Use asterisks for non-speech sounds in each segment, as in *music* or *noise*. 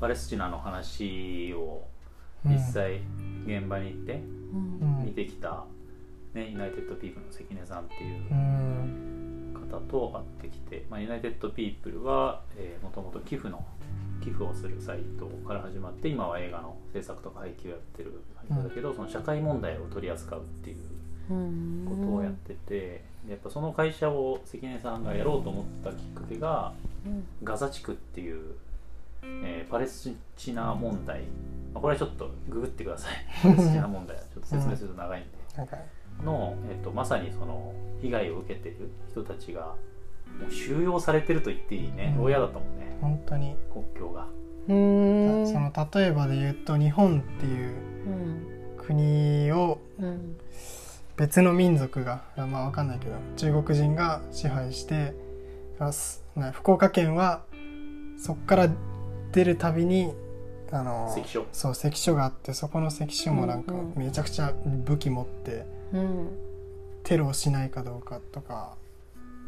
パレスチナの話を実際現場に行ってうん。見てきた、ね、ユナイテッドピープルの関根さんっていううん方と会ってきて、まあ、ユナイテッドピープルはもともと寄付の寄付をするサイトから始まって今は映画の制作とか配給をやってる会社だけど、その社会問題を取り扱うっていううんことをやってて、でやっぱその会社を関根さんがやろうと思ったきっかけがうん。ガザ地区っていう、えーパレスチナ問題、まあこれはちょっとググってください。*laughs* パレスチナ問題は。ちょっと説明すると長いんで。なん。かの、えっとまさにその被害を受けている人たちがもう収容されてると言っていいね、うん。牢屋だったもんね。本当に。国境が。うん。その例えばで言うと日本っていううん国をうん。別の民族がまあわかんないけど中国人が支配して福岡県はそこから出るたびにあの関所。そう関所があってそこの関所もなんかうんうんめちゃくちゃ武器持ってうんテロをしないかどうかとか、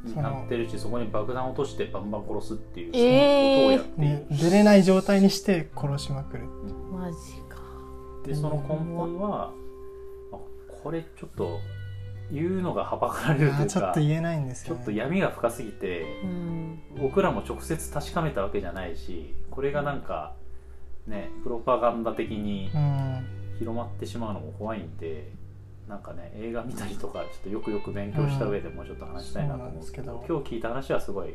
にそのなってるしそこに爆弾を落としてバンバン殺すっていう、えー。そのことをやってね、出れない状態にして殺しまくるマジか。でその根本は、あこれちょっと言うのがはばかられるというかちょっと言えないんですちょっと闇が深すぎてうん。僕らも直接確かめたわけじゃないしこれがなんかねプロパガンダ的にうん広まってしまうのも怖いんでなんかね映画見たりとかちょっとよくよく勉強した上でもうちょっと話したいなと思うんですけど,、今日聞いた話はすごい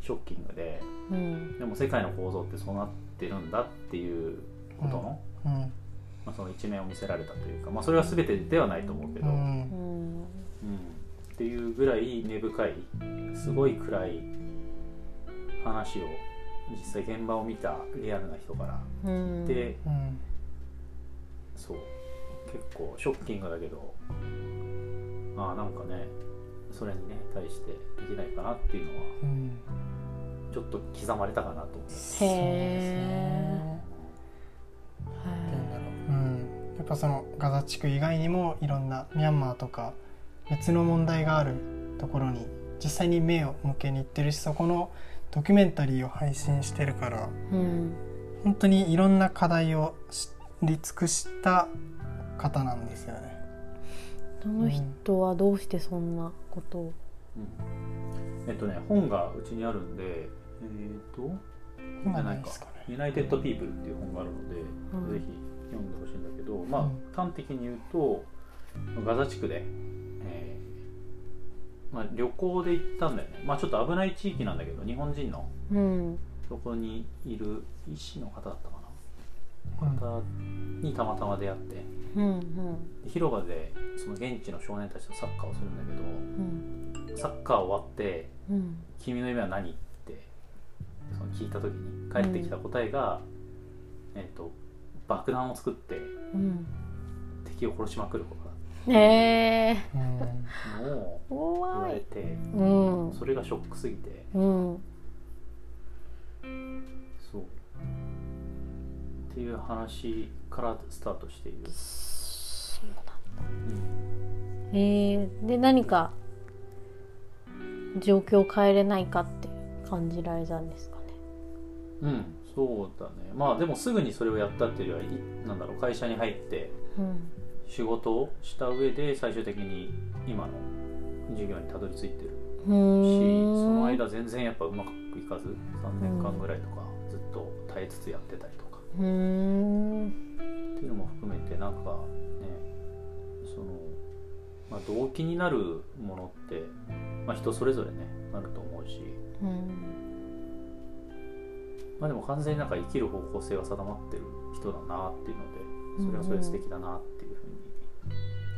ショッキングでうんでも世界の構造ってそうなってるんだっていうことの,、うん。まあ、その一面を見せられたというか、まあ、それは全てではないと思うけど、ううんうんんっていうぐらい根深いすごい暗い話を実際現場を見たリアルな人から。うん。で、うん。そう。結構ショッキングだけどああなんかねそれにね対してできないかなっていうのはうん。ちょっと刻まれたかなと思う。へえうん、やっぱそのガザ地区以外にもいろんなミャンマーとか別の問題があるところに実際に目を向けに行ってるしそこのドキュメンタリーを配信してるからうん。本当にいろんな課題を知り尽くした方なんですよね。その人はどうしてそんなことを？うん。えっとね本がうちにあるんでえっ、と今ないですかね。ユナイテッド・ピープルっていう本があるので、うん。ぜひ読んでほしいんだけどまあ、うん。端的に言うとガザ地区で、えーまあ、旅行で行ったんだよね。まあちょっと危ない地域なんだけど日本人の。うん。そこにいる医師の方だったかうん。な方にたまたま出会って。うんで広場でその現地の少年たちとサッカーをするんだうん。けどサッカー終わってうん「君の夢は何?」ってその聞いた時に返ってきた答えが、えっと爆弾を作ってうん。敵を殺しまくること。だええ。うん。ったのを言れてうん。それがショックすぎて。うん。そう。っていう話からスタートしている、そうなんだ。うん。えー、で何か状況を変えれないかって感じられたんですかね。うん、そうだね。まあでもすぐにそれをやったっていうよりはいなんだろう会社に入ってうん仕事をした上で最終的に今の授業にたどり着いてる。しその間全然やっぱうまくいかず3年間ぐらいとかずっと耐えつつやってたりとか。っていうのも含めてなんかねその、まあ、動機になるものって、まあ、人それぞれねあると思うし、うん。まあ、でも完全になんか生きる方向性が定まってる人だなっていうのでそれはそれで素敵だなって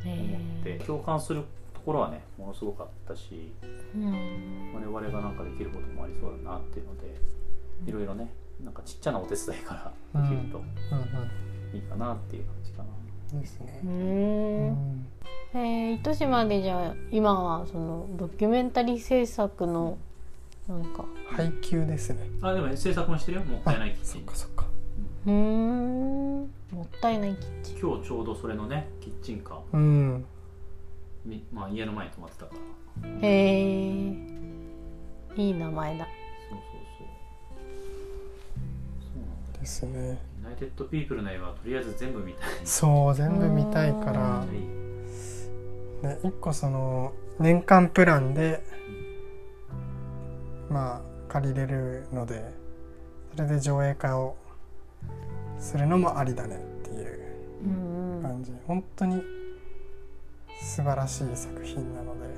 思って、え共感するところはねものすごかったしーうん。我々がなんかできることもありそうだなっていうのでいろいろねなんかちっちゃなお手伝いからできるとうんいいかなっていう感じかな。うんいいですね。う。ー。うん。んえー、糸島でじゃあ今はそのドキュメンタリー制作のなんか。配給ですね。あでもね制作もしてるよ。もったいないキッそチンっかそっか。うーん。もったいないキッチン。今日ちょうどそれのねキッチンカー。うん。み、まあ、家の前に泊まってたから。へえいい名前だ。そうそう。そうそうなんだ。ですねユナイテッド・ピープルの映画はとりあえず全部見たい。そう全部見たいから。あはい。で1個その年間プランでまあ借りれるのでそれで上映会をするのもありだねっていううんうん。感じ。本当に素晴らしい作品なので。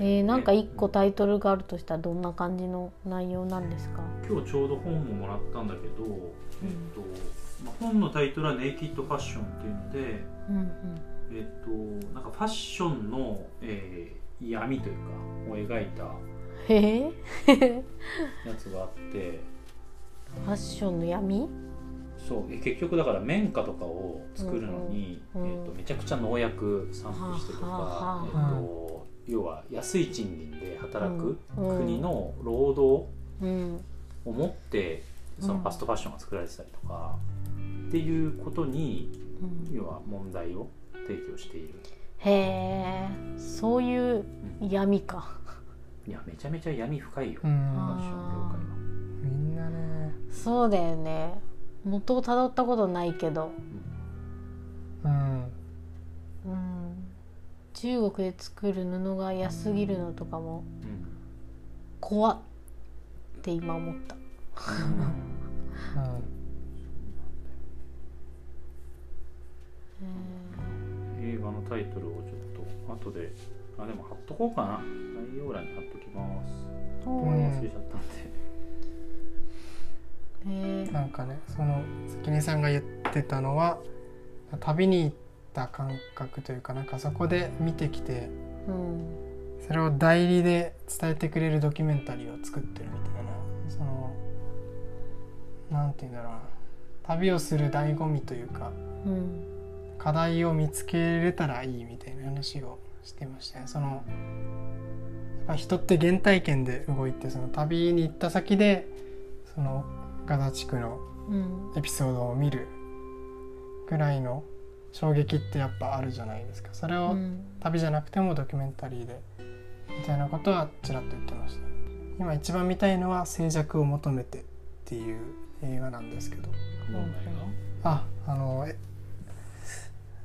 えー、なんか一個タイトルがあるとしたらどんな感じの内容なんですか、今日ちょうど本ももらったんだけど、えっとまあ、本のタイトルは「ネイキッド・ファッション」っていうので、うんうん。えっと、なんかファッションの、えー闇というかを描いた *laughs* やつがあって。ファッションの闇？そうえ結局だから綿花とかを作るのに、うんうんえっと、めちゃくちゃ農薬散布してとか、えっはあと、要は安い賃金で働くうん。国の労働うんを持ってそのファストファッションが作られてたりとか、っていうことにうん。要は問題を提供している。へえそういう闇か。いやめちゃめちゃ闇深いよ、うファんッション業界は。みんなね。そうだよね元をたどったことないけど、うん。うん、中国で作る布が安すぎるのとかもうん怖っって今思った。うん。映画のタイトルをちょっと後であでも貼っとこうかな概要欄に貼っときますちゃったん。でなんかねその関根さんが言ってたのは旅に行った感覚というかなんかそこで見てきてうん。それを代理で伝えてくれるドキュメンタリーを作ってるみたいなそのなんて言うんだろうな。旅をする醍醐味というかうん。課題を見つけれたらいいみたいな話をしてましたね。その人って原体験で動いてその旅に行った先でそのガザ地区のうん。エピソードを見るぐらいの衝撃ってやっぱあるじゃないですか。それをうん。旅じゃなくてもドキュメンタリーでみたいなことはちらっと言ってました。今一番見たいのは「静寂を求めて」っていう映画なんですけど。ああのえ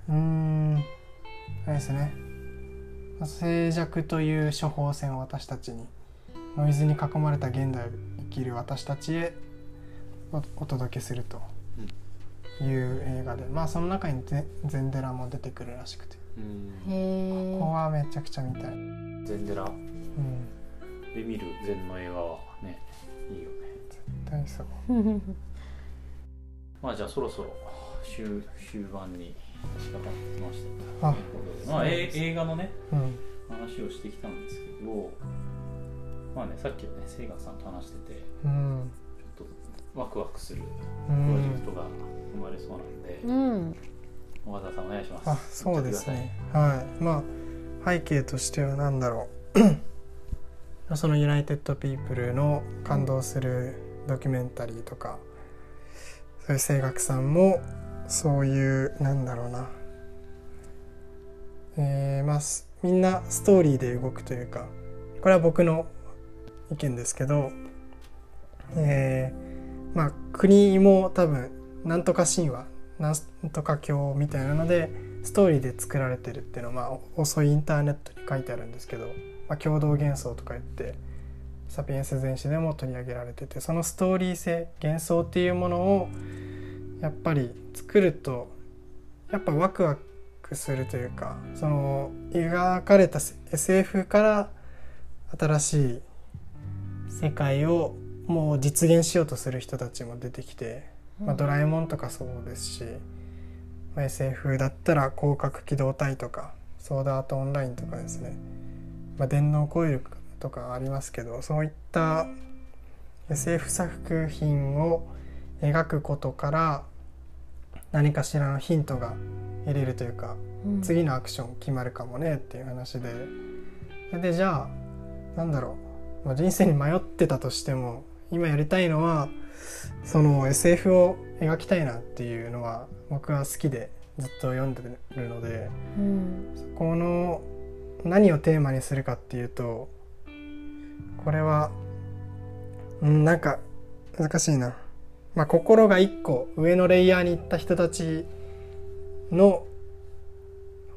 うーんあれですね。静寂という処方箋を私たちにノイズに囲まれた現代を生きる私たちへおお届けすると。いう映画で。まあその中にゼゼンデラも出てくるらしくて。画うん。ここはめちゃくちゃ見たい、ゼンデラ？うん、で見る禅の映画はねいいよね。大そう。*laughs* まあじゃあそろそろ終終盤に差し掛かってきました。あ。ということでまあえ映画のねうん。話をしてきたんですけどまあねさっきはね清賀さんと話しててうんワクワクするうプロジェクんトが生まれそうなんで、うん。岡田さんお願いします。あそうですね。はい。まあ背景としては何だろう。*clears throat* そのユナイテッド・ピープルの感動するドキュメンタリーとかそういう声楽さんもそういうなんだろうな。えーまあすみんなストーリーで動くというかこれは僕の意見ですけどえーまあ国も多分なんとか神話なんとか教みたいなのでストーリーで作られてるっていうのは、まあ、遅いインターネットに書いてあるんですけど、まあ、共同幻想とか言ってサピエンス全史でも取り上げられててそのストーリー性幻想っていうものをやっぱり作るとやっぱワクワクするというかその描かれた SF から新しい世界をもう実現しようとする人たちも出てきてまあ、ドラえもんとかそうですし、まあ、SF だったら広角機動隊とかソードアートオンラインとかですね、まあ、電脳コイルとかありますけどそういった SF 作品を描くことから何かしらのヒントが得れるというかうん。次のアクション決まるかもねっていう話で。それでじゃあなんだろう、まあ、人生に迷ってたとしても今やりたいのはその SF を描きたいなっていうのは僕は好きでずっと読んでるのでうん。そこの何をテーマにするかっていうとこれはうんなんか難しいな。まあ、心が一個上のレイヤーに行った人たちの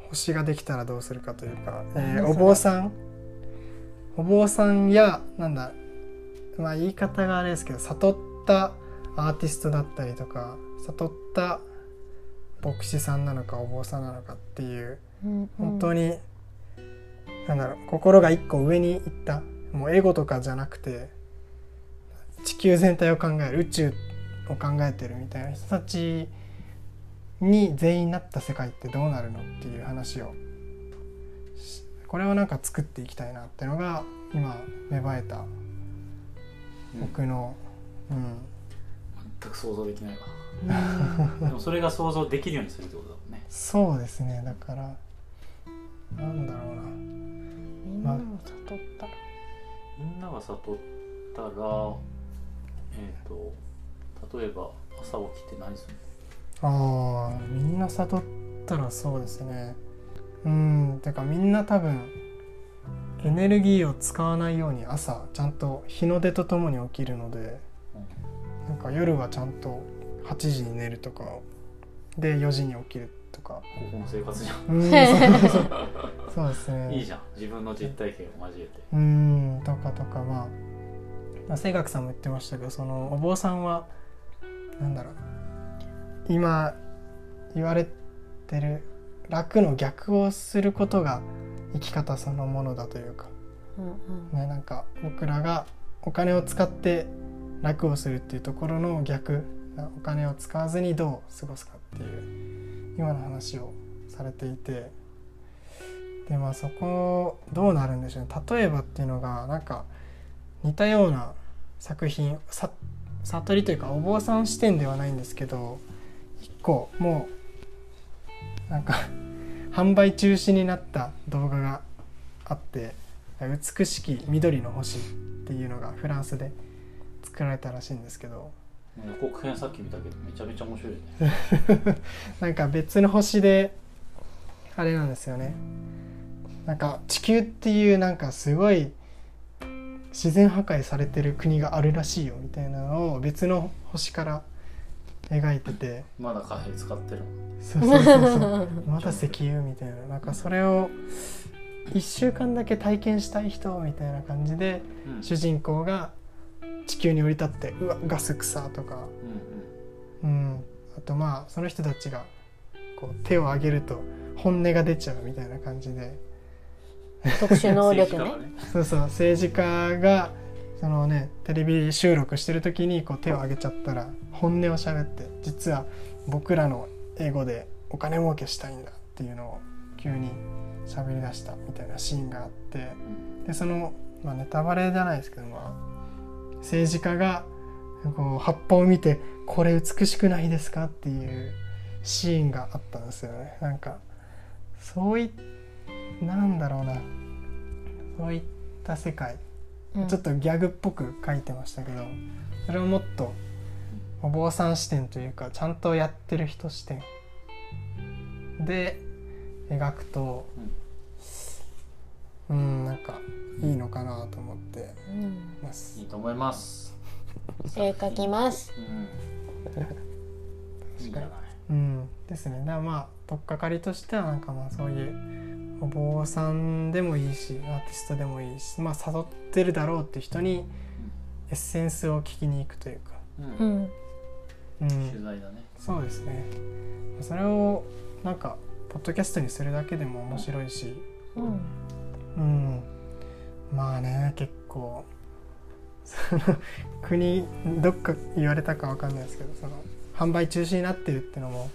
星ができたらどうするかというか、えーお坊さん。お坊さんやなんだまあ言い方があれですけど悟ったアーティストだったりとか悟った牧師さんなのかお坊さんなのかっていううん本当に、なんだろう心が一個上に行ったもうエゴとかじゃなくて地球全体を考える宇宙を考えてるみたいな人たちに全員なった世界ってどうなるのっていう話をしこれをなんか作っていきたいなってのが今芽生えた僕の、うん、全く想像できないわ。う *laughs* んでもそれが想像できるようにするってことだもんね。そうですね。だからなんだろうな。みんなも悟った。らみんなが悟ったらえっ、と例えば朝起きて何するあーみんな悟ったらそうですね。うん。てかみんな多分エネルギーを使わないように朝ちゃんと日の出とともに起きるのでなんか夜はちゃんと8時に寝るとかで4時に起きるとか。高校の生活じゃうんそうそう。そうですんね。*laughs* いいじゃん。自分の実体験を交えて。うんとかとか。まあまあ清学さんも言ってましたけどそのお坊さんはなんだろう。今言われてる楽の逆をすることが生き方そのものだというか、うんね、なんか僕らがお金を使って楽をするっていうところの逆。お金を使わずにどう過ごすかっていう今の話をされていて。でまあそこどうなるんでしょうね。例えばっていうのがなんか似たような作品さ悟りというかお坊さん視点ではないんですけど一個もうなんか販売中止になった動画があって「美しき緑の星」っていうのがフランスで作られたらしいんですけど。予告編さっき見たけどめちゃめちゃ面白いね。*laughs* なんか別の星であれなんですよね。なんか地球っていうなんかすごい自然破壊されてる国があるらしいよみたいなのを別の星から描いてて。まだ貨幣使ってるそうそうそうそう。*laughs* まだ石油みたいな。なんかそれを1週間だけ体験したい人みたいな感じでうん。うん主人公が地球に降り立ってうわガス草とか。うん、あとまあその人たちがこう手を挙げると本音が出ちゃうみたいな感じで。特殊能力ね。そうそう。政治家がそのねテレビ収録してる時にこう手を挙げちゃったら本音を喋って実は僕らの英語でお金儲けしたいんだっていうのを急に喋り出したみたいなシーンがあってでその、まあ、ネタバレじゃないですけど、まあ、政治家がこう葉っぱを見て「これ美しくないですか?」っていうシーンがあったんですよね。なんかそういなんだろうな。そういった世界、うん。ちょっとギャグっぽく書いてましたけどそれをもっとお坊さん視点というかちゃんとやってる人視点。で描くとうん。なんかいいのかなと思ってうん。ますいいと思います。絵描きます。うん。いいんじゃないうん。ですね。だからまあ取っかかりとしてはなんかまあそういうお坊さんでもいいしアーティストでもいいしまあ誘ってるだろうって人にエッセンスを聞きに行くというか、うん。うん。うん、取材だね。そうですね。それをなんかポッドキャストにするだけでも面白いし、うん。うん、まあね結構。その国どっか言われたかわかんないですけどその販売中止になってるってのも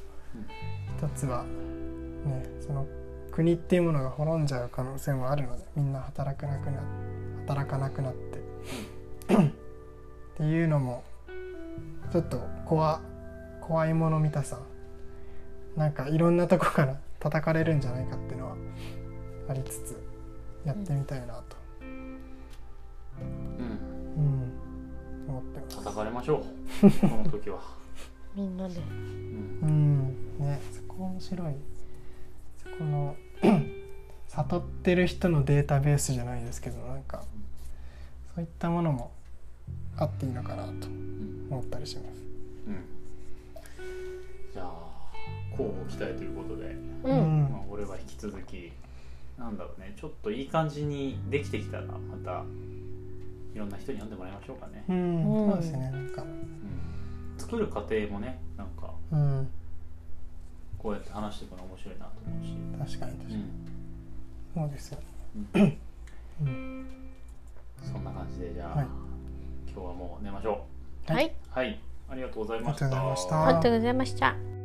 一つはねその国っていうものが滅んじゃう可能性もあるのでみんな働かなくな働かなくなって。*clears throat* っていうのもちょっと怖怖いもの見たさ。なんかいろんなとこから叩かれるんじゃないかっていうのはありつつやってみたいなと、うん。うん、思ってます。叩かれましょう。*laughs* この時は。みんなで。うん。うん。ねそこ面白い。そこの悟ってる人のデータベースじゃないですけどなんかそういったものもあっていいのかなとうん思ったりします。うん。じゃあ交互期待ということで、ううん。んまあ、俺は引き続きなんだろうね。ちょっといい感じにできてきたらまたいろんな人に読んでもらいましょうかね、うん。うん。そうですねなんか。うん、作る過程もねなんかうん。こうやって話していくの面白いなと思うし、確かに確かに、そうですようんうん。そんな感じでじゃあ、はい。今日はもう寝ましょはい。うはい。ありがとうございありがとうございました。ありがとうございました